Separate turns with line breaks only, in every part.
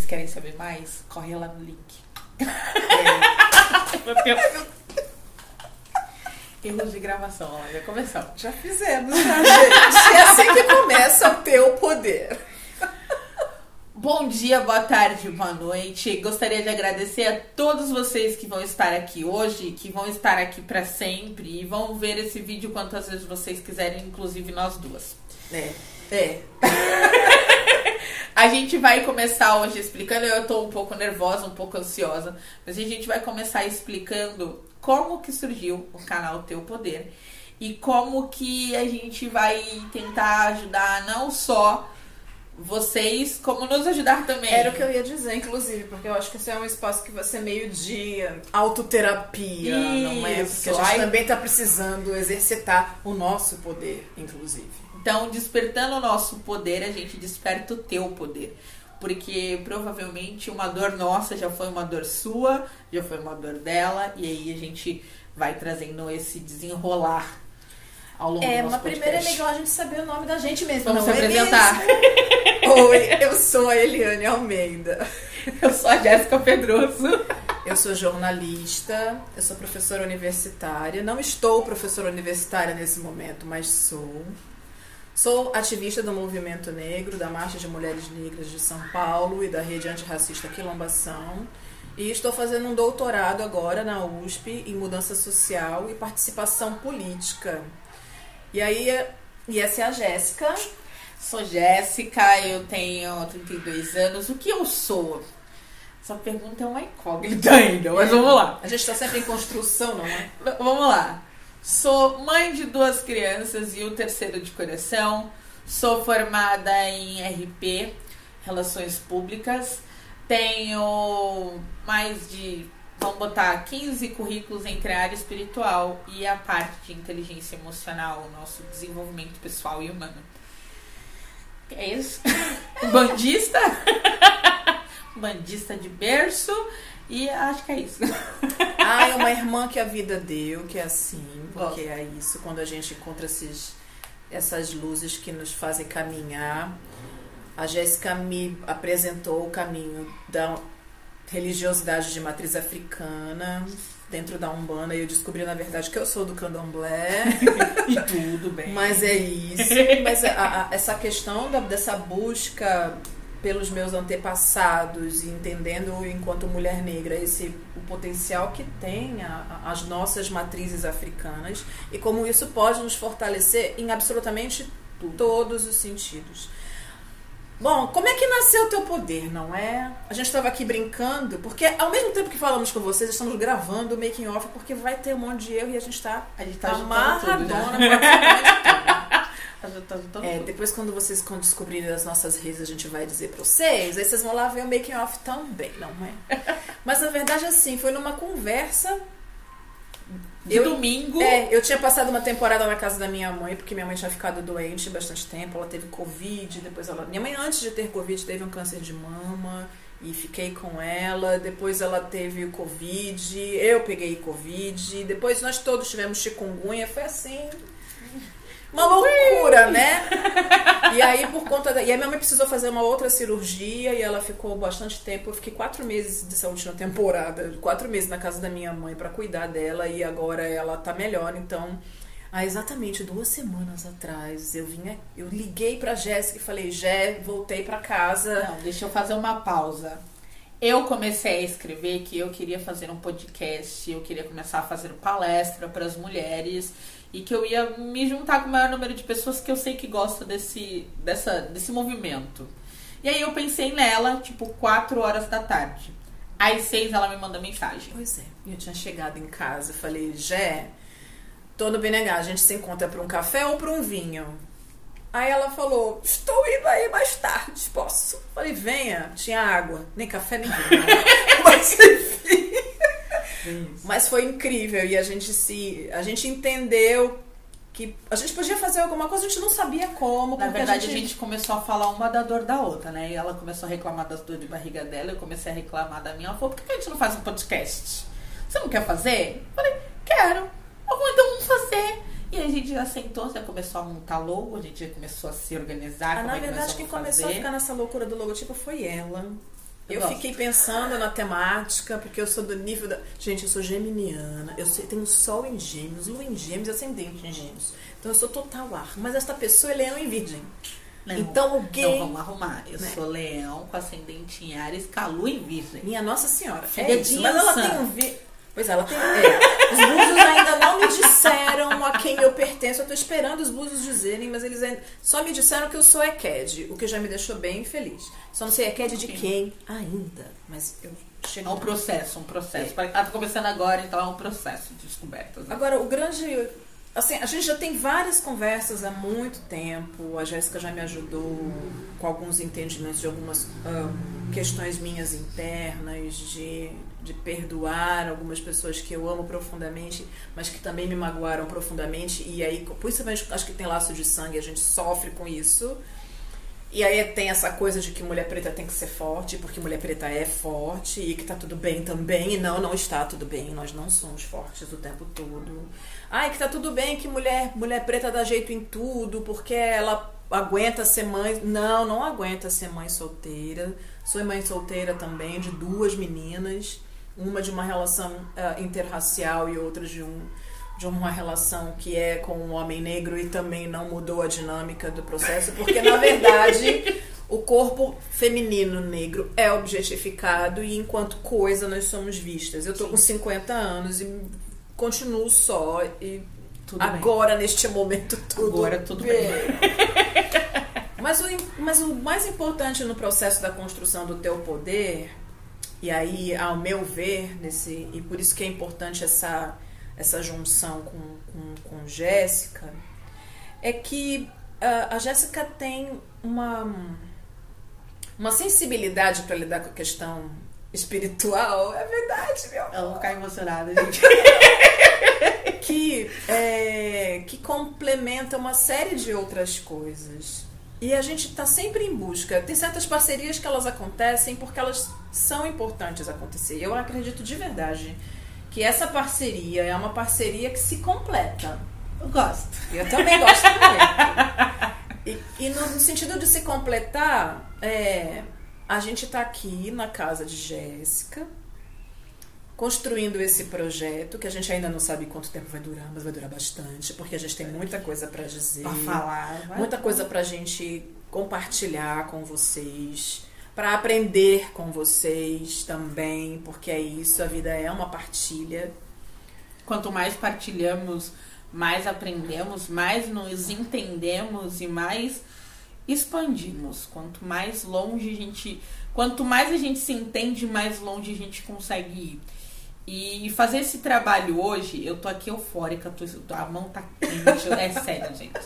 Vocês querem saber mais? Corre lá no link. Erros de gravação, ó, já começamos.
Já fizemos, tá, gente? É assim que começa o teu poder.
Bom dia, boa tarde, boa noite. Gostaria de agradecer a todos vocês que vão estar aqui hoje, que vão estar aqui para sempre e vão ver esse vídeo quantas vezes vocês quiserem, inclusive nós duas.
É. É.
A gente vai começar hoje explicando, eu tô um pouco nervosa, um pouco ansiosa, mas a gente vai começar explicando como que surgiu o canal Teu Poder e como que a gente vai tentar ajudar não só vocês, como nos ajudar também.
Era o que eu ia dizer, inclusive, porque eu acho que esse é um espaço que vai ser meio de autoterapia, não é?
Isso.
Porque a gente
Ai.
também tá precisando exercitar o nosso poder, inclusive.
Então, despertando o nosso poder, a gente desperta o teu poder. Porque provavelmente uma dor nossa já foi uma dor sua, já foi uma dor dela, e aí a gente vai trazendo esse desenrolar ao longo
É,
do nosso
mas primeiro é
podcast.
legal a gente saber o nome da gente mesmo.
Vamos se
é
apresentar.
Oi, eu sou a Eliane Almeida.
Eu sou a Jéssica Pedroso.
Eu sou jornalista, eu sou professora universitária. Não estou professora universitária nesse momento, mas sou. Sou ativista do movimento negro, da Marcha de Mulheres Negras de São Paulo e da rede antirracista Quilombação. E estou fazendo um doutorado agora na USP em mudança social e participação política. E aí, e essa é a Jéssica.
Sou Jéssica, eu tenho 32 anos. O que eu sou? Essa pergunta é uma incógnita ainda, mas vamos lá.
A gente está sempre em construção, não é?
Vamos lá. Sou mãe de duas crianças e o terceiro de coração. Sou formada em RP, Relações Públicas. Tenho mais de, vamos botar, 15 currículos entre a área espiritual e a parte de inteligência emocional, nosso desenvolvimento pessoal e humano. É isso? Bandista? Bandista de berço. E acho que é isso.
Ah, é uma irmã que a vida deu, que é assim, porque é isso, quando a gente encontra esses, essas luzes que nos fazem caminhar. A Jéssica me apresentou o caminho da religiosidade de matriz africana dentro da Umbanda e eu descobri, na verdade, que eu sou do candomblé.
E tudo bem.
Mas é isso. Mas a- a- essa questão da- dessa busca pelos meus antepassados e entendendo enquanto mulher negra esse o potencial que tem a- a- as nossas matrizes africanas e como isso pode nos fortalecer em absolutamente todos os sentidos. Bom, como é que nasceu o teu poder, não é? A gente estava aqui brincando, porque ao mesmo tempo que falamos com vocês, estamos gravando o making off, porque vai ter um monte de erro e a gente está
A gente tá
tá
já.
amarradona pra
Tá juntando tudo.
É, depois quando vocês descobrirem as nossas redes, a gente vai dizer pra vocês. Aí vocês vão lá ver o making off também, não é? Mas na verdade, assim, foi numa conversa.
De
eu-
domingo.
É, eu tinha passado uma temporada na casa da minha mãe, porque minha mãe tinha ficado doente bastante tempo. Ela teve Covid, depois ela. Minha mãe, antes de ter Covid, teve um câncer de mama. E fiquei com ela. Depois ela teve o Covid. Eu peguei Covid. Depois nós todos tivemos chikungunya. Foi assim. Uma loucura, né? E aí, por conta da. E aí, minha mãe precisou fazer uma outra cirurgia e ela ficou bastante tempo. Eu fiquei quatro meses dessa última temporada, quatro meses na casa da minha mãe pra cuidar dela e agora ela tá melhor. Então, há exatamente duas semanas atrás, eu vinha, eu liguei pra Jéssica e falei: Jé, voltei pra casa.
Não, deixa eu fazer uma pausa. Eu comecei a escrever que eu queria fazer um podcast, eu queria começar a fazer palestra para as mulheres e que eu ia me juntar com o maior número de pessoas que eu sei que gostam desse, dessa, desse movimento. E aí eu pensei nela, tipo, 4 horas da tarde. Às 6 ela me manda mensagem.
Pois é, eu tinha chegado em casa, falei: Jé, tô no BNH, a gente se encontra pra um café ou pra um vinho? Aí ela falou: Estou indo aí mais tarde, posso? Falei: Venha, tinha água, nem café, nem vinho. Mas enfim. Mas foi incrível e a gente se. A gente entendeu que a gente podia fazer alguma coisa, a gente não sabia como.
Na verdade, a gente... começou a falar uma da dor da outra, né? E ela começou a reclamar das dores de barriga dela, eu comecei a reclamar da minha. Ela falou, por que a gente não faz um podcast? Você não quer fazer? Eu falei, quero. Então vamos fazer. E a gente já sentou, já começou a montar logo, a gente já começou a se organizar.
Ah, na
é
verdade, quem começou a ficar nessa loucura do logotipo foi ela. Eu, fiquei pensando na temática, porque eu sou do nível da. Gente, eu sou geminiana, eu tenho sol em gêmeos, lua em gêmeos e ascendente em gêmeos. Então eu sou total ar. Mas esta pessoa é leão em virgem.
Não,
então alguém.
Não, vamos arrumar. Eu
né?
sou leão com ascendente em Ares, calu em virgem.
Minha Nossa Senhora.
Filha
É isso. Mas ela tem um vi... Pois é, ela tem. É. Os búzios ainda não me disseram a quem eu pertenço. Eu tô esperando os búzios dizerem, mas eles ainda. Só me disseram que eu sou Eked, o que já me deixou bem feliz. Só não sei Eked de quem ainda. Mas eu
É
chego.
um processo, um processo.
É.
Ela tá começando agora, então é um processo de descobertas. né?
Agora, o grande. Assim, a gente já tem várias conversas há muito tempo. A Jéssica já me ajudou com alguns entendimentos de algumas ah, questões minhas internas, de, de perdoar algumas pessoas que eu amo profundamente, mas que também me magoaram profundamente. E aí, principalmente, acho que tem laço de sangue, a gente sofre com isso. E aí tem essa coisa de que mulher preta tem que ser forte, porque mulher preta é forte e que tá tudo bem também. E não, não está tudo bem. Nós não somos fortes o tempo todo. Ai, que tá tudo bem que mulher, mulher preta dá jeito em tudo, porque ela aguenta ser mãe. Não, não aguenta ser mãe solteira. Sou mãe solteira também, de duas meninas. Uma de uma relação ah, interracial e outra de um de uma relação que é com um homem negro e também não mudou a dinâmica do processo, porque na verdade o corpo feminino negro é objetificado e enquanto coisa nós somos vistas. Eu tô com 50 anos e continuo só e
Tudo bem.
agora neste momento tudo
Agora tudo bem.
Mas o, mas o mais importante no processo da construção do teu poder, e aí, ao meu ver, nesse, e por isso que é importante essa, essa junção com, com, com Jéssica, é que ah, a Jéssica tem uma, uma sensibilidade para lidar com a questão espiritual. É verdade, meu
Ela vai ficar emocionada, gente.
que, é, que complementa uma série de outras coisas. E a gente está sempre em busca. Tem certas parcerias que elas acontecem porque elas são importantes acontecer. Eu acredito de verdade que essa parceria é uma parceria que se completa.
Eu gosto.
Eu também gosto muito. E, e no, sentido de se completar, é, a gente está aqui na casa de Jéssica, construindo esse projeto, que a gente ainda não sabe quanto tempo vai durar, mas vai durar bastante, porque a gente tem muita coisa para dizer.
Pra falar. vai.
Muita coisa pra gente compartilhar com vocês, pra aprender com vocês também, porque é isso, a vida é uma partilha.
Quanto mais partilhamos, mais aprendemos, mais nos entendemos e mais expandimos. Quanto mais longe a gente. Quanto mais a gente se entende, mais longe a gente consegue ir. E fazer esse trabalho hoje, eu tô aqui eufórica, tô, a mão tá quente, é sério, gente.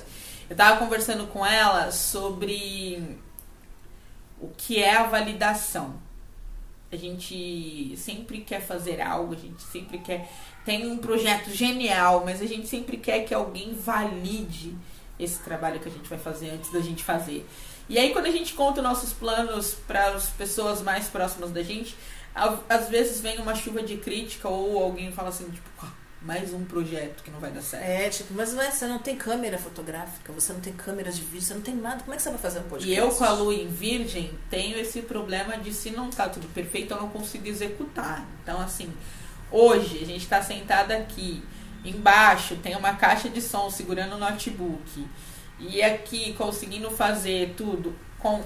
Eu tava conversando com ela sobre o que é a validação. A gente sempre quer fazer algo, a gente sempre quer. Tem um projeto genial, mas a gente sempre quer que alguém valide esse trabalho que a gente vai fazer antes da gente fazer. E aí, quando a gente conta nossos planos para as pessoas mais próximas da gente, às vezes vem uma chuva de crítica ou alguém fala assim, tipo, "Ah, mais um projeto que não vai dar certo.
É, tipo, mas ué, você não tem câmera fotográfica, você não tem câmera de vídeo, você não tem nada. Como é que você vai fazer um podcast?
E eu, com a lua em virgem, tenho esse problema de se não tá tudo perfeito, eu não consigo executar. Então, assim, hoje a gente tá sentada aqui, embaixo tem uma caixa de som segurando o notebook. E aqui conseguindo fazer tudo com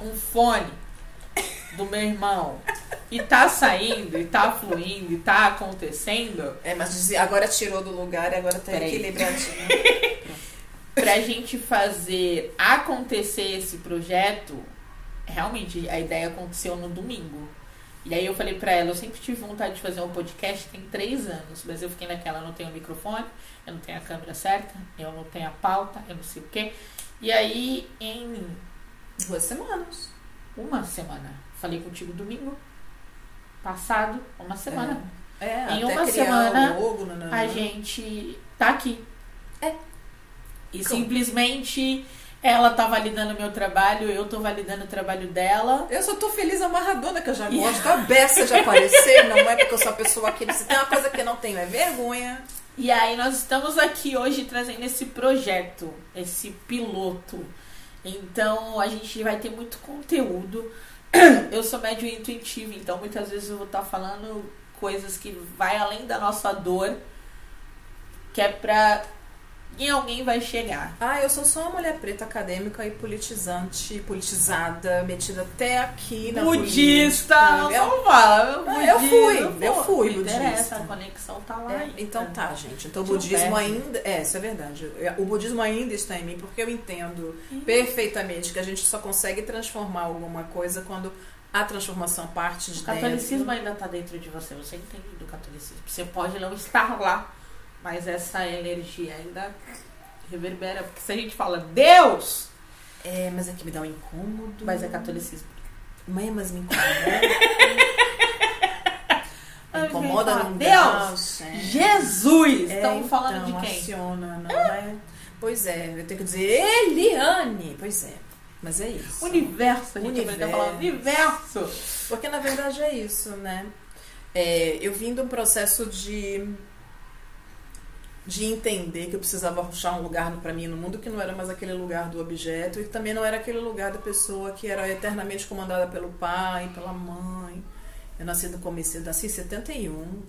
um fone do meu irmão. E tá saindo, e tá fluindo, e tá acontecendo.
É, mas agora tirou do lugar e agora tá
Peraí.
equilibradinho.
pra gente fazer acontecer esse projeto, realmente a ideia aconteceu no domingo. E aí eu falei pra ela, eu sempre tive vontade de fazer um podcast, tem três anos, mas eu fiquei naquela, eu não tenho microfone, eu não tenho a câmera certa, eu não tenho a pauta, eu não sei o quê. E aí, em
Duas semanas.
Uma semana, falei contigo domingo passado, uma semana.
É,
Em
até
uma semana,
o logo, nananã.
a gente tá aqui.
É.
E
Como?
simplesmente ela tá validando o meu trabalho, eu tô validando o trabalho dela.
Eu só tô feliz amarradona, que eu já gosto a beça de aparecer, não é porque eu sou a pessoa que... Se tem uma coisa que eu não tenho, é vergonha.
E aí nós estamos aqui hoje trazendo esse projeto, esse piloto. Então a gente vai ter muito conteúdo. eu sou médio intuitivo, então muitas vezes eu vou estar falando coisas que vai além da nossa dor, que é pra em alguém vai chegar.
Ah, eu sou só uma mulher preta acadêmica e politizante, politizada, metida até aqui na
budista,
política.
não fala.
Ah, eu fui, eu fui
Não interessa,
budista.
a conexão tá lá.
É,
ainda.
então tá, gente. Então o budismo ainda. É, isso é verdade. O budismo ainda está em mim, porque eu entendo perfeitamente que a gente só consegue transformar alguma coisa quando a transformação parte de
O catolicismo
dentro.
ainda tá dentro de você, você entende do catolicismo. Você pode não estar lá, mas essa energia ainda reverbera. Porque se a gente fala Deus,
É, mas é que me dá um incômodo.
mas é catolicismo.
Mãe, mas me incomoda. Me incomoda
fala,
não
Deus!
dá, é.
Jesus!
É,
Estamos falando
então,
de quem?
Aciona, não é? Pois é, eu tenho que dizer Eliane. Pois é. Mas é isso.
Universo, a gente
Universo.
a falar universo.
Porque na verdade é isso, né? É, eu vim de um processo de de entender que eu precisava achar um lugar para mim no mundo que não era mais aquele lugar do objeto e também não era aquele lugar da pessoa que era eternamente comandada pelo pai, pela mãe. Eu nasci no começo, nasci em 71,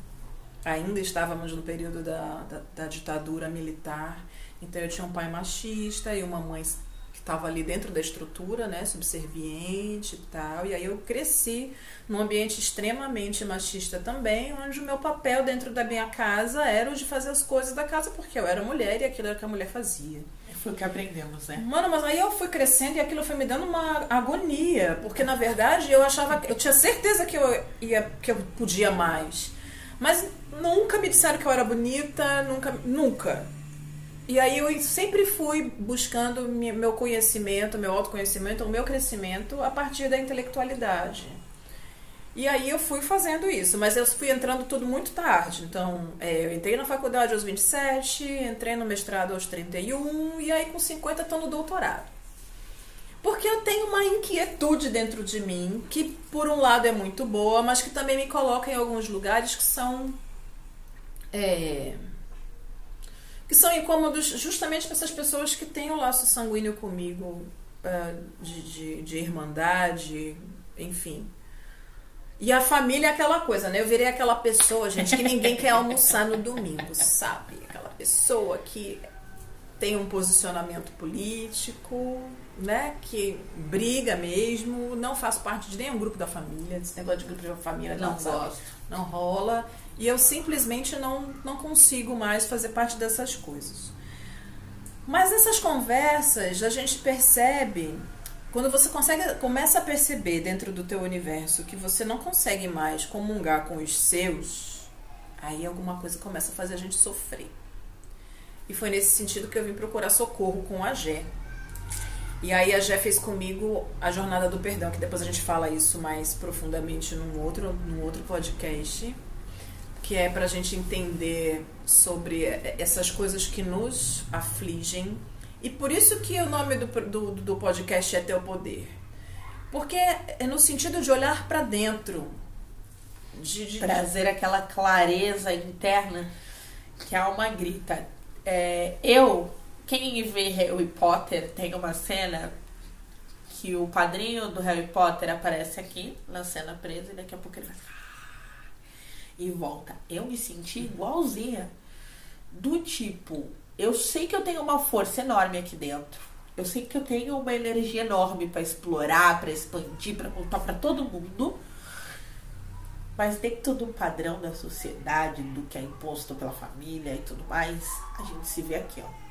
ainda estávamos no período da, da, da ditadura militar, então eu tinha um pai machista e uma mãe que estava ali dentro da estrutura, né, subserviente e tal, e aí eu cresci num ambiente extremamente machista também, onde o meu papel dentro da minha casa era o de fazer as coisas da casa, porque eu era mulher e aquilo era o que a mulher fazia.
Foi o que aprendemos, né?
Mano, mas aí eu fui crescendo e aquilo foi me dando uma agonia, porque na verdade eu achava, eu tinha certeza que eu ia, que eu podia mais, mas nunca me disseram que eu era bonita, nunca, nunca. E aí eu sempre fui buscando meu conhecimento, meu autoconhecimento, o meu crescimento a partir da intelectualidade. E aí eu fui fazendo isso, mas eu fui entrando tudo muito tarde. Então, é, eu entrei na faculdade aos 27, entrei no mestrado aos 31 e aí com 50 estou no doutorado. Porque eu tenho uma inquietude dentro de mim que, por um lado, é muito boa, mas que também me coloca em alguns lugares que são. é, que são incômodos justamente para essas pessoas que têm o laço sanguíneo comigo, ah, de, de, de irmandade, enfim. E a família é aquela coisa, né? Eu virei aquela pessoa, gente, que ninguém quer almoçar no domingo, sabe? Aquela pessoa que tem um posicionamento político, né? Que briga mesmo, não faço parte de nenhum grupo da família, desse negócio de grupo de família, não,
Não gosto.
não rola. E eu simplesmente não, não consigo mais fazer parte dessas coisas. Mas nessas conversas a gente percebe, quando você consegue, começa a perceber dentro do teu universo que você não consegue mais comungar com os seus, aí alguma coisa começa a fazer a gente sofrer. E foi nesse sentido que eu vim procurar socorro com a Gé. E aí a Gé fez comigo a jornada do perdão, que depois a gente fala isso mais profundamente num outro, num outro podcast, que é pra gente entender sobre essas coisas que nos afligem. E por isso que o nome do, do, do podcast é Teu Poder. Porque é no sentido de olhar pra dentro. De, de,
Trazer aquela clareza interna que a alma grita. É, eu, quem vê Harry Potter, tem uma cena que o padrinho do Harry Potter aparece aqui, na cena presa, e daqui a pouco ele faz. E volta. Eu me senti igualzinha. Do tipo, eu sei que eu tenho uma força enorme aqui dentro. Eu sei que eu tenho uma energia enorme pra explorar, pra expandir, pra contar pra todo mundo. Mas dentro do padrão da sociedade, do que é imposto pela família e tudo mais, a gente se vê aqui, ó.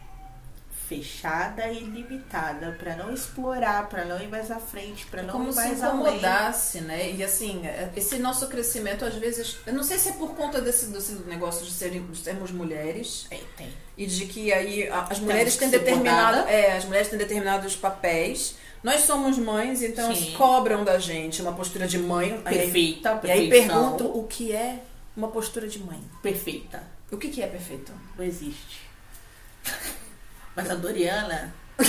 Fechada e limitada pra não explorar, pra não ir mais à frente, pra não
como
ir
se
mais além.
incomodasse, né? E assim, esse nosso crescimento, às vezes, eu não sei se é por conta desse, desse negócio de, serem, de sermos mulheres
Tem, tem.
e de que aí a- as mulheres têm determinado, é, as mulheres têm determinados papéis. Nós somos mães, então
Sim.
cobram da gente uma postura de mãe. Aí,
Perfeita,
e aí pergunto o que é uma postura de mãe.
Perfeita.
O que, que é perfeito?
Não existe. Mas a Doriana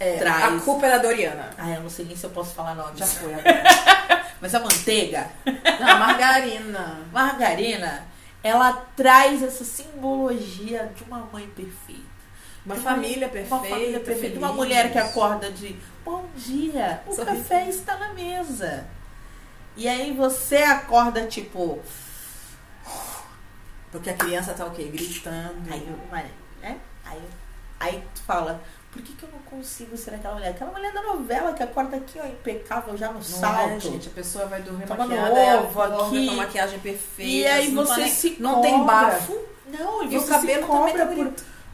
É,
Traz.
A culpa é da Doriana.
Ah, eu não sei nem se eu posso falar nome.
Já foi agora.
Mas a manteiga,
Não, a margarina.
margarina, ela traz essa simbologia de uma mãe perfeita.
Uma família perfeita.
Uma família perfeita.
feliz.
Uma mulher que acorda de bom dia, o café está na mesa. E aí você acorda tipo.
Porque a criança tá o quê? Gritando.
Aí, olha, né? aí, aí tu fala, por que, que eu não consigo ser aquela mulher? Aquela mulher da novela que acorda aqui, ó, impecável, já no
Não
salto.
é, gente? A pessoa vai dormir
Tomando
maquiada, é a
ovo aqui.
com a maquiagem perfeita.
E aí
não
você se
Não tem bafo.
Não, e,
E o cabelo
se
também tá
por,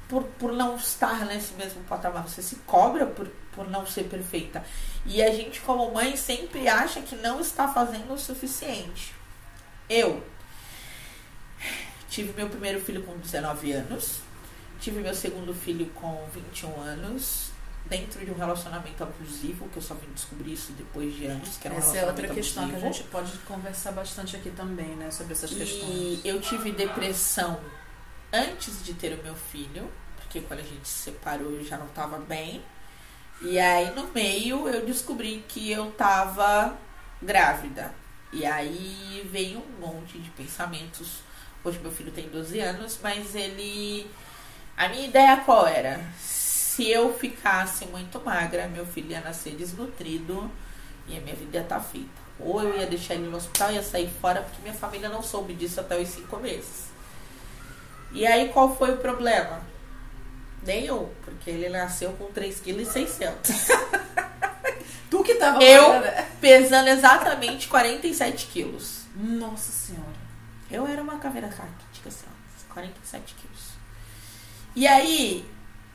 por, por não estar nesse mesmo patamar. Você se cobra por, por não ser perfeita. E a gente, como mãe, sempre acha que não está fazendo o suficiente. Eu tive meu primeiro filho com 19 anos. Tive meu segundo filho com 21 anos. Dentro de um relacionamento abusivo, que eu só vim descobrir isso depois de anos, que era um
Essa é outra
relacionamento
questão que a
abusivo.
gente pode conversar bastante aqui também, né? Sobre essas questões.
E eu tive depressão antes de ter o meu filho, porque quando a gente se separou eu já não tava bem. E aí no meio eu descobri que eu tava grávida. E aí veio um monte de pensamentos. Hoje meu filho tem 12 anos, mas ele. A minha ideia qual era? Se eu ficasse muito magra, meu filho ia nascer desnutrido e a minha vida ia estar feita. Ou eu ia deixar ele no hospital, ia sair fora, porque minha família não soube disso até os cinco meses. E aí qual foi o problema? Nenhum, porque ele nasceu com 3,6 kg.
Tu que tava
Eu
né?
pesando exatamente 47 quilos.
Nossa senhora.
Eu era uma caveira raquítica, assim, ó, 47 quilos. E aí,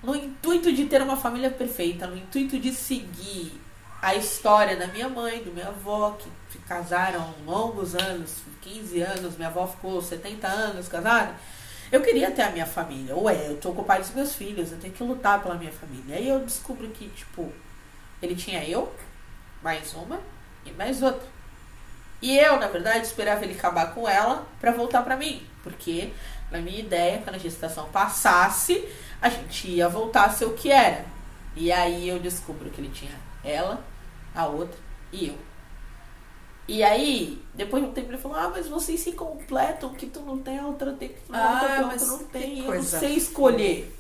no intuito de ter uma família perfeita, no intuito de seguir a história da minha mãe, do minha avó, que se casaram longos anos, 15 anos, minha avó ficou 70 anos casada, eu queria ter a minha família. Ué, eu tô com o pai dos meus filhos, eu tenho que lutar pela minha família. Aí eu descubro que, tipo, ele tinha eu, mais uma e mais outra. E eu, na verdade, esperava ele acabar com ela pra voltar pra mim. Porque, na minha ideia, quando a gestação passasse, a gente ia voltar a ser o que era. E aí eu descubro que ele tinha ela, a outra e eu. E aí, depois de um tempo, ele falou: Ah, mas vocês se completam, que tu não tem, a outra tem, que tu não,
Ah,
outra não tem. Eu não sei escolher.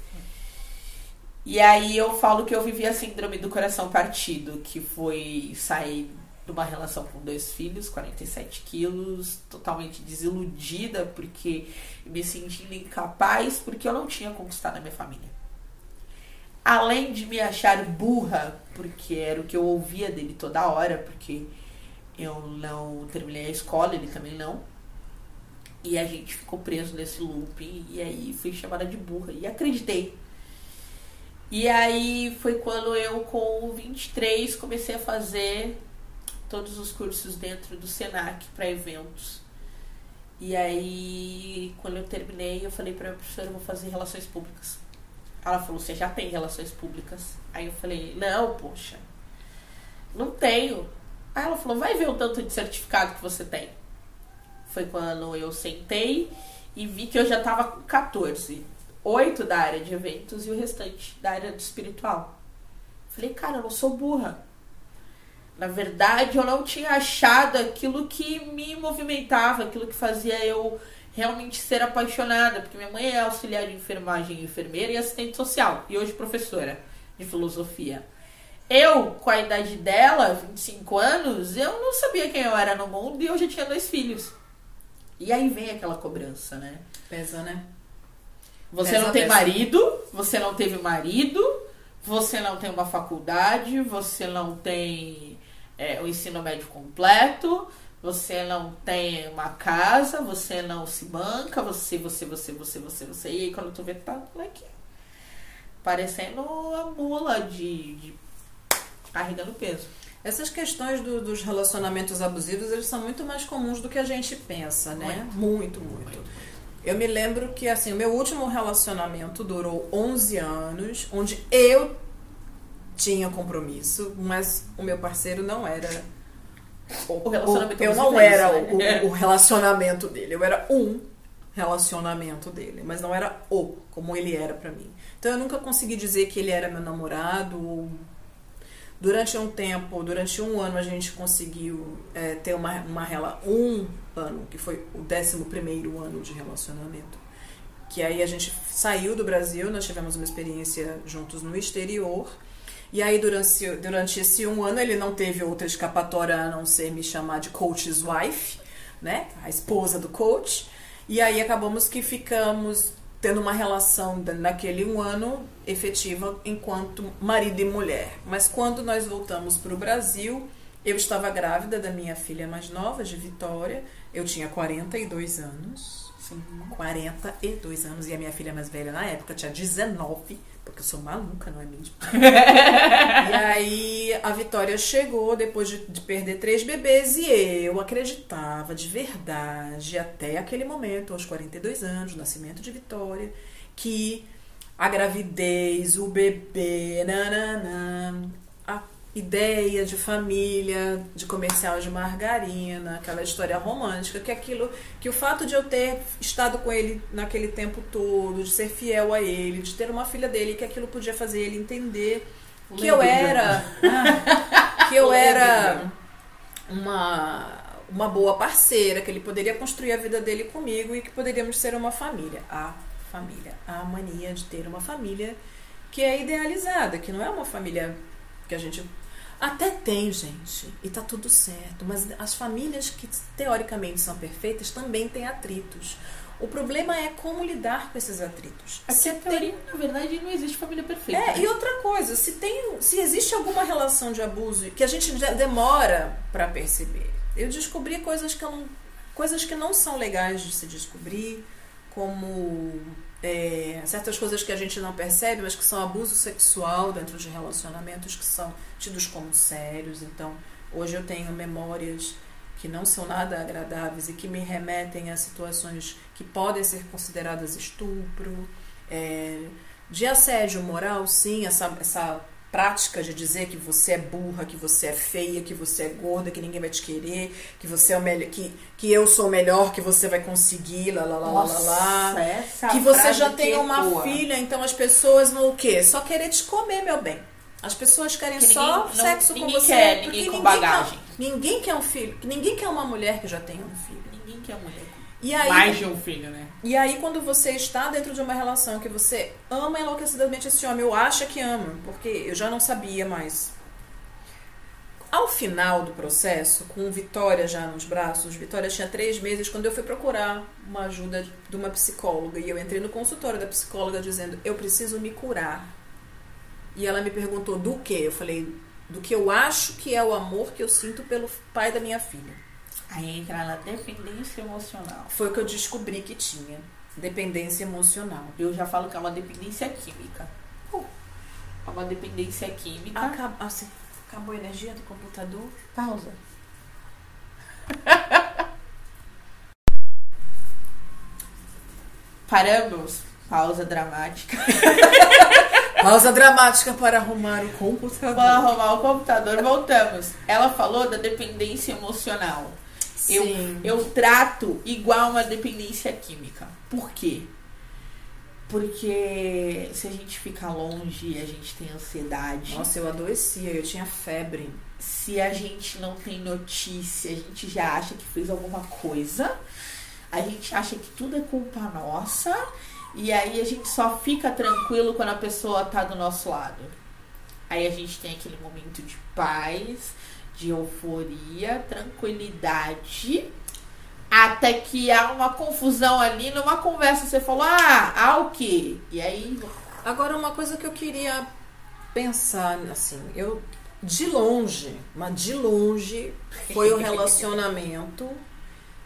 E aí eu falo que eu vivi a síndrome do coração partido, que foi sair de uma relação com dois filhos, 47 quilos, totalmente desiludida, porque me sentindo incapaz, porque eu não tinha conquistado a minha família. Além de me achar burra, porque era o que eu ouvia dele toda hora, porque eu não terminei a escola, ele também não. E a gente ficou preso nesse looping, e aí fui chamada de burra, e acreditei. E aí foi quando eu, com 23, comecei a fazer todos os cursos dentro do Senac para eventos. E aí, quando eu terminei, eu falei pra minha professora, eu vou fazer relações públicas. Ela falou, você já tem relações públicas? Aí eu falei, não, poxa, não tenho. Aí ela falou, vai ver o tanto de certificado que você tem. Foi quando eu sentei e vi que eu já tava com 14. Oito da área de eventos e o restante da área do espiritual. Falei, cara, eu não sou burra. Na verdade, eu não tinha achado aquilo que me movimentava, aquilo que fazia eu realmente ser apaixonada, porque minha mãe é auxiliar de enfermagem, enfermeira e assistente social, e hoje professora de filosofia. Eu, com a idade dela, 25 anos, eu não sabia quem eu era no mundo e eu já tinha dois filhos. E aí vem aquela cobrança, né?
Pesa, né?
Você
Pesa,
não tem
pesa.
marido, você não teve marido, você não tem uma faculdade, você não tem é, o ensino médio completo, você não tem uma casa, você não se banca, você, você, você, você, você, você. E aí quando tu vê, tá aqui. Parecendo a mula de, de carregando peso.
Essas questões do- dos relacionamentos abusivos, eles são muito mais comuns do que a gente pensa, né? Muito, muito. Eu me lembro que, assim, o meu último relacionamento durou 11 anos, onde eu tinha compromisso, mas o meu parceiro não era...
O relacionamento
eu
abusivo
não era
isso, né?
o, o relacionamento dele, eu era um relacionamento dele, mas não era o, como ele era pra mim. Então eu nunca consegui dizer que ele era meu namorado ou Durante um tempo, durante um ano, a gente conseguiu é, ter uma, uma relação. Um ano, que foi o décimo primeiro ano de relacionamento. que aí a gente saiu do Brasil, nós tivemos uma experiência juntos no exterior. E aí, durante, durante esse um ano, ele não teve outra escapatória a não ser me chamar de coach's wife, né? A esposa do coach. E aí acabamos que ficamos tendo uma relação naquele um ano efetiva enquanto marido e mulher. Mas quando nós voltamos para o Brasil, eu estava grávida da minha filha mais nova, de Vitória. Eu tinha 42 anos. Sim. 42 anos. E a minha filha mais velha na época tinha 19 porque eu sou maluca, não é mesmo? e aí a Vitória chegou depois de, de, perder três bebês e eu acreditava de verdade, até aquele momento, aos 42 anos, nascimento de Vitória, que a gravidez, o bebê, nananã, ideia de família, de comercial de margarina, aquela história romântica, que aquilo, que o fato de eu ter estado com ele naquele tempo todo, de ser fiel a ele, de ter uma filha dele, que aquilo podia fazer ele entender que eu era, ah, que eu era uma uma boa parceira, que ele poderia construir a vida dele comigo e que poderíamos ser uma família. A família, a mania de ter uma família que é idealizada, que não é uma família que a gente até tem, gente, e tá tudo certo, mas as famílias que teoricamente são perfeitas também têm atritos. O problema é como lidar com esses atritos.
Aqui a teoria, tem... na verdade, não existe família perfeita.
É, e outra coisa, se tem, se existe alguma relação de abuso que a gente demora para perceber. Eu descobri coisas que não, coisas que não são legais de se descobrir, como é, certas coisas que a gente não percebe, mas que são abuso sexual dentro de relacionamentos que são tidos como sérios. Então, hoje eu tenho memórias que não são nada agradáveis e que me remetem a situações que podem ser consideradas estupro, é, de assédio moral, sim, essa, essa prática de dizer que você é burra, que você é feia, que você é gorda, que ninguém vai te querer, que você é o melhor, que, que eu sou melhor, que você vai conseguir, lá lá lá Nossa, lá lá. Essa que você já tem uma filha, então as pessoas vão o quê? Só querer te comer, meu bem. As pessoas querem que só ninguém, sexo não, com você.
Quer, ninguém com ninguém.
Quer, ninguém quer um filho. Ninguém quer uma mulher que já tem um filho.
Ninguém quer mulher
e aí,
Mais de um filho, né?
E aí, quando você está dentro de uma relação que você ama enlouquecidamente esse homem, ou acha que ama, porque eu já não sabia mais. Ao final do processo, com Vitória já nos braços, Vitória tinha três meses quando eu fui procurar uma ajuda de uma psicóloga. E eu entrei no consultório da psicóloga dizendo: Eu preciso me curar. E ela me perguntou do que? Eu falei: Do que eu acho que é o amor que eu sinto pelo pai da minha filha.
Aí entra na dependência emocional.
Foi o que eu descobri que tinha. Dependência emocional.
Eu já falo que é uma dependência química. Uh, é uma dependência química.
Acab assim, acabou a energia do computador.
Pausa. Paramos. Pausa dramática.
Pausa dramática para arrumar o computador.
Para arrumar o computador. Voltamos. Ela falou da dependência emocional. Eu, eu trato igual uma dependência química. Por quê? Porque se a gente fica longe, a gente tem ansiedade.
Nossa, eu adoecia, eu tinha febre.
Se a gente não tem notícia, a gente já acha que fez alguma coisa. A gente acha que tudo é culpa nossa. E aí a gente só fica tranquilo quando a pessoa tá do nosso lado. Aí a gente tem aquele momento de paz, de euforia, tranquilidade, até que há uma confusão ali numa conversa. Você falou, ah, há o quê? E aí.
Agora, uma coisa que eu queria pensar, assim, eu de longe, mas de longe, foi o relacionamento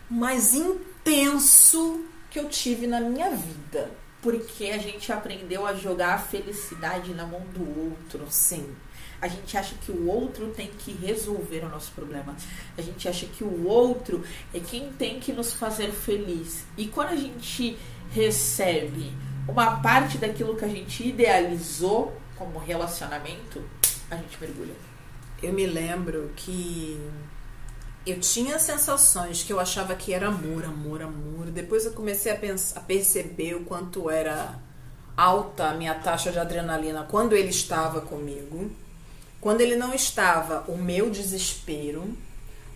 mais intenso que eu tive na minha vida.
Porque a gente aprendeu a jogar a felicidade na mão do outro.
Sim
a gente acha que o outro tem que resolver o nosso problema. A gente acha que o outro é quem tem que nos fazer feliz. E quando a gente recebe uma parte daquilo que a gente idealizou como relacionamento, a gente mergulha.
Eu me lembro que eu tinha sensações que eu achava que era amor, amor, amor. Depois eu comecei a, pensar, a perceber o quanto era alta a minha taxa de adrenalina quando ele estava comigo. Quando ele não estava, o meu desespero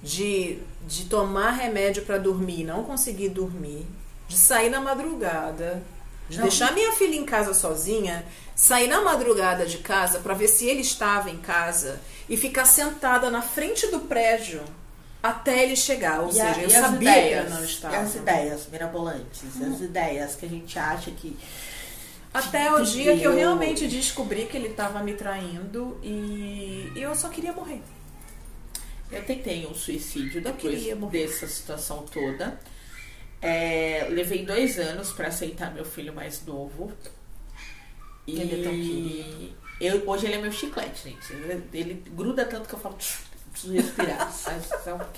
de, de tomar remédio para dormir e não conseguir dormir, de sair na madrugada, De
Não.
deixar minha filha em casa sozinha, sair na madrugada de casa pra ver se ele estava em casa e ficar sentada na frente do prédio até ele chegar. Ou
E a-
seja, eu
e as
sabia
ideias,
que ele não
E
estava.
as ideias mirabolantes, as ideias que a gente acha que.
Até o dia que eu realmente descobri que ele estava me traindo e eu só queria morrer.
Eu tentei um suicídio depois dessa situação toda. É, levei dois anos pra aceitar meu filho mais novo. E
Ele é tão querido.
eu, hoje ele é meu chiclete, gente. Ele, ele gruda tanto que eu falo, "Tch, preciso respirar.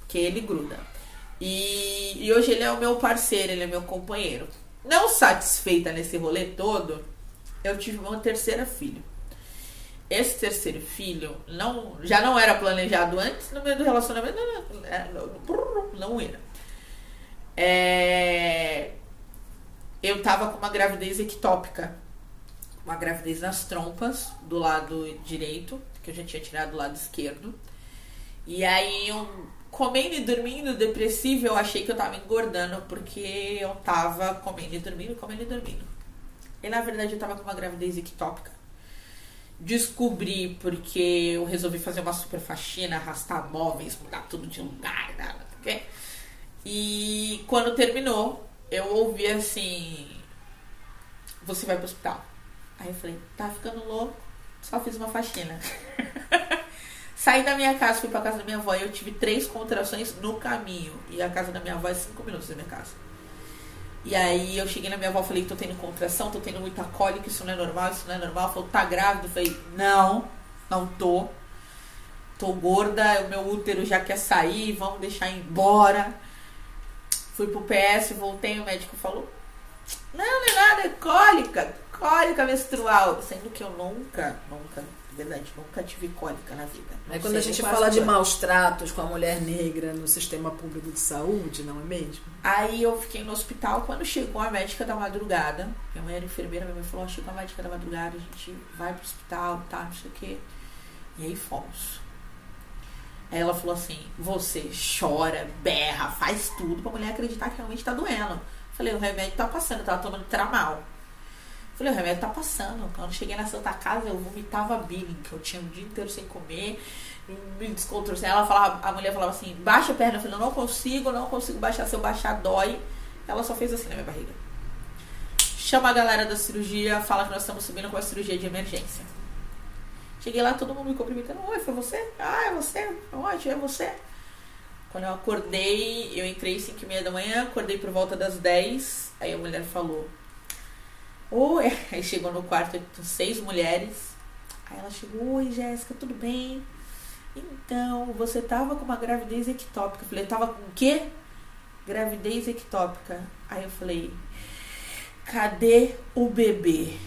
Porque ele gruda. E, e hoje ele é o meu parceiro, ele é meu companheiro. Não satisfeita nesse rolê todo, eu tive uma terceira filha. Esse terceiro filho não, já não era planejado antes, no meio do relacionamento, não, é, não, era. É, eu tava com uma gravidez ectópica, uma gravidez nas trompas, do lado direito, que eu já tinha tirado do lado esquerdo. E aí, eu, comendo e dormindo, depressivo, eu achei que eu tava engordando, porque eu tava comendo e dormindo, comendo e dormindo. E na verdade, eu tava com uma gravidez ectópica. Descobri porque eu resolvi fazer uma super faxina, arrastar móveis, mudar tudo de lugar, nada, ok? E quando terminou, eu ouvi assim: Você vai pro hospital. Aí eu falei: Tá ficando louco, só fiz uma faxina. Saí da minha casa, fui pra casa da minha avó e eu tive três contrações no caminho. E a casa da minha avó é cinco minutos da minha casa. E aí eu cheguei na minha avó e falei, tô tendo contração, tô tendo muita cólica, isso não é normal, isso não é normal. Falou, tá grávida? Falei, não, não tô. Tô gorda, o meu útero já quer sair, vamos deixar embora. Fui pro PS, voltei, o médico falou, não, não é nada, é cólica, cólica menstrual. Sendo que eu nunca, nunca, verdade, nunca tive cólica na vida. Não
Aí quando a gente fala de maus tratos com a mulher negra no sistema público de saúde, não é mesmo?
Aí eu fiquei no hospital, quando chegou a médica da madrugada, minha mãe era enfermeira, minha mãe falou, ó, chegou a médica da madrugada, a gente vai pro hospital, tá, não sei o quê. E aí fomos. Aí ela falou assim, você chora, berra, faz tudo pra mulher acreditar que realmente tá doendo. Falei, o remédio tá passando, eu tava tomando tramal. Falei, o remédio tá passando. Quando cheguei na Santa Casa, eu vomitava billing, que eu tinha o dia inteiro sem comer, me descontrolei. Ela falava, a mulher falava assim, baixa a perna. Eu falei, eu não consigo, não consigo baixar. Se eu baixar, dói. Ela só fez assim na minha barriga. Chama a galera da cirurgia, fala que nós estamos subindo com a cirurgia de emergência. Cheguei lá, todo mundo me cumprimentando. Oi, foi você? Ah, é você? Ótimo, é você. Quando eu acordei, eu entrei às 5 e meia da manhã, acordei por volta das 10. Aí a mulher falou: Oi. Aí chegou no quarto com seis mulheres. Aí ela chegou: Oi, Jéssica, tudo bem? Então, você tava com uma gravidez ectópica. Eu falei: Tava com o quê? Gravidez ectópica. Aí eu falei: Cadê o bebê?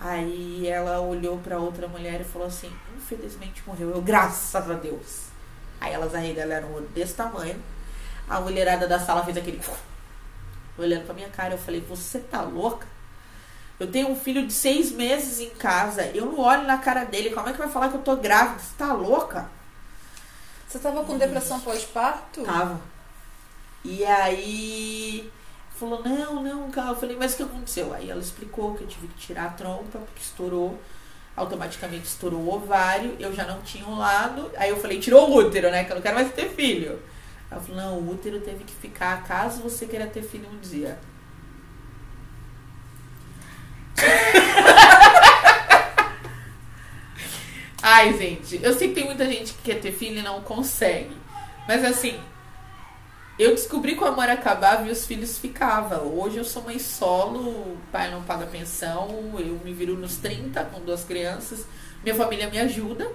Aí ela olhou pra outra mulher e falou assim: Infelizmente morreu. Eu, graças a Deus. Aí elas arregalaram o olho desse tamanho. A mulherada da sala fez aquele. Olhando pra minha cara, eu falei: Você tá louca? Eu tenho um filho de seis meses em casa. Eu não olho na cara dele. Como é que vai falar que eu tô grávida? Você tá louca?
Você tava com depressão pós-parto?
Tava. E aí falou, não, não, calma. Eu falei, mas o que aconteceu? Aí ela explicou que eu tive que tirar a trompa, porque estourou, automaticamente estourou o ovário, eu já não tinha um lado. Aí eu falei, tirou o útero, né? Que eu não quero mais ter filho. Ela falou, não, o útero teve que ficar caso você queira ter filho um dia. Ai, gente, eu sei que tem muita gente que quer ter filho e não consegue. Mas assim, eu descobri que o amor acabava e os filhos ficavam. Hoje eu sou mãe solo, pai não paga pensão, eu me viro nos 30 com duas crianças, minha família me ajuda.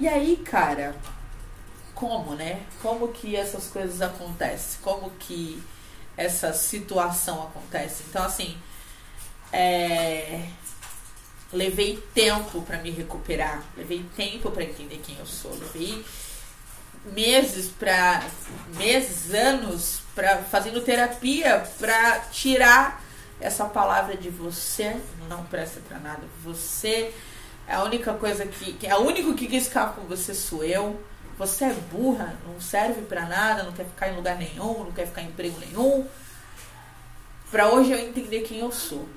E aí, cara, como, né? Como que essas coisas acontecem? Como que essa situação acontece? Então, assim, é... levei tempo para me recuperar, levei tempo para entender quem eu sou, levei meses para meses, anos para fazendo terapia para tirar essa palavra de você não presta para nada. Você é a única coisa que, que é o único que ficar com você sou eu. Você é burra, não serve para nada, não quer ficar em lugar nenhum, não quer ficar em emprego nenhum. Pra hoje eu entender quem eu sou.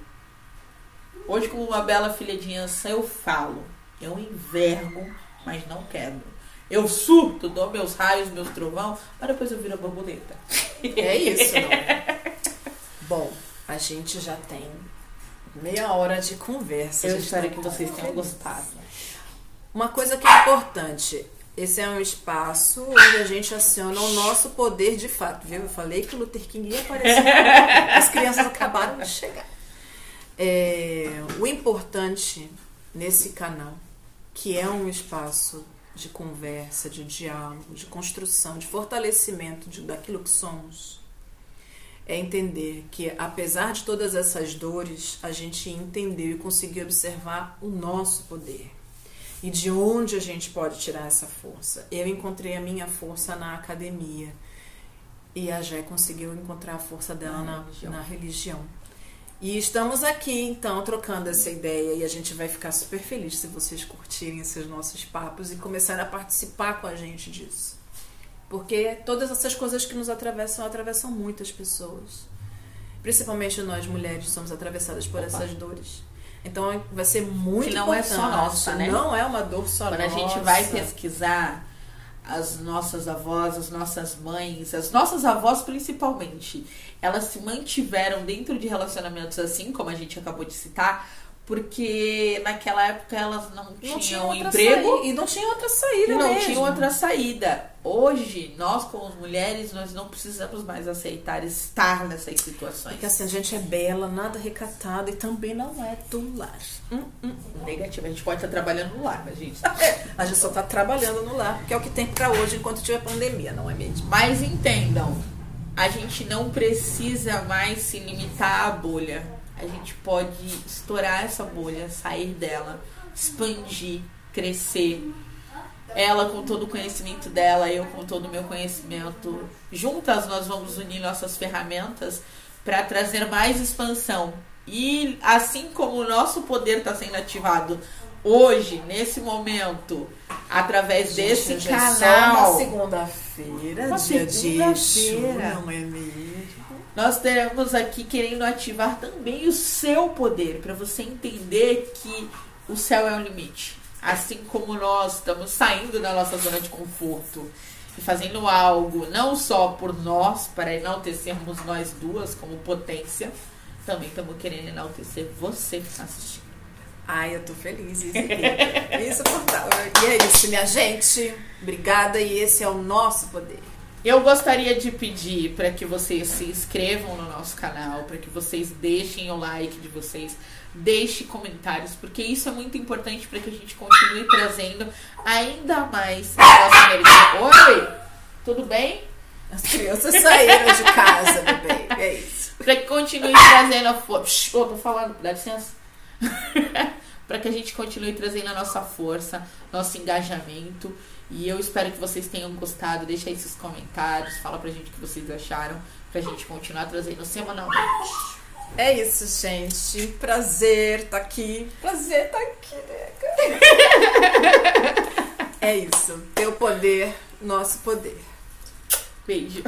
Hoje, como uma bela filha de Ança, eu falo. Eu envergo, mas não quebro. Eu surto, dou meus raios, meus trovão, mas depois eu viro a borboleta.
É isso, não. Bom, a gente já tem meia hora de conversa.
Eu
gente
espero
tá
que vocês tenham gostado.
Uma coisa que é importante. Esse é um espaço onde a gente aciona o nosso poder de fato, viu? Eu falei que o Luther King ia aparecer. As crianças acabaram de chegar. É, o importante nesse canal, que é um espaço de conversa, de diálogo, de construção, de fortalecimento de, daquilo que somos, é entender que, apesar de todas essas dores, a gente entendeu e conseguiu observar o nosso poder e de onde a gente pode tirar essa força. Eu encontrei a minha força na academia e a Jé conseguiu encontrar a força dela
Na
na,
religião.
na religião. E estamos aqui, então, trocando essa ideia e a gente vai ficar super feliz se vocês curtirem esses nossos papos e começarem a participar com a gente disso. Porque todas essas coisas que nos atravessam, atravessam muitas pessoas. Principalmente nós mulheres somos atravessadas por
Opa.
essas dores. Então vai ser muito
Que não é
importante.
só nossa, né?
Não é uma dor só
Quando a
nossa.
gente vai pesquisar as nossas avós, as nossas mães, as nossas avós principalmente, elas se mantiveram dentro de relacionamentos assim, como a gente acabou de citar, porque naquela época elas não,
não
tinham
tinha
emprego
e não tinha outra saída
não
mesmo.
tinham outra saída. Hoje, nós como mulheres, nós não precisamos mais aceitar estar nessas situações.
Porque assim, a gente é bela, nada recatada e também não é do lar. Hum, hum.
Negativo, a gente pode estar trabalhando no lar, mas gente.
A gente só tá trabalhando no lar, porque é o que tem pra hoje enquanto tiver pandemia, não é mesmo?
Mas entendam, a gente não precisa mais se limitar à bolha. A gente pode estourar essa bolha, sair dela, expandir, crescer. Ela com todo o conhecimento dela, eu com todo o meu conhecimento. Juntas nós vamos unir nossas ferramentas para trazer mais expansão. E assim como o nosso poder está sendo ativado hoje, nesse momento, através desse
Gente, hoje é
canal.
uma segunda-feira, dia de
segunda-feira.
Exu, não é mesmo?
Nós teremos aqui querendo ativar também o seu poder, para você entender que o céu é o limite. Assim como nós estamos saindo da nossa zona de conforto e fazendo algo não só por nós, para enaltecermos nós duas como potência, também estamos querendo enaltecer você que está assistindo.
Ai, eu tô feliz. Isso, aqui. isso portal. E é isso, minha gente. Obrigada e esse é o nosso poder.
Eu gostaria de pedir para que vocês se inscrevam no nosso canal, para que vocês deixem o like de vocês, deixem comentários, porque isso é muito importante para que a gente continue trazendo ainda mais a nossa energia. Oi, tudo bem?
As crianças saíram de casa, bebê. É isso.
Para que continue trazendo a força. Oh, tô falando, dá licença. para que a gente continue trazendo a nossa força, nosso engajamento. E eu espero que vocês tenham gostado. Deixa aí seus comentários, fala pra gente o que vocês acharam, pra gente continuar trazendo semanalmente.
É isso, gente. Prazer estar aqui. Prazer estar aqui, nega. É isso. Teu poder, nosso poder.
Beijo.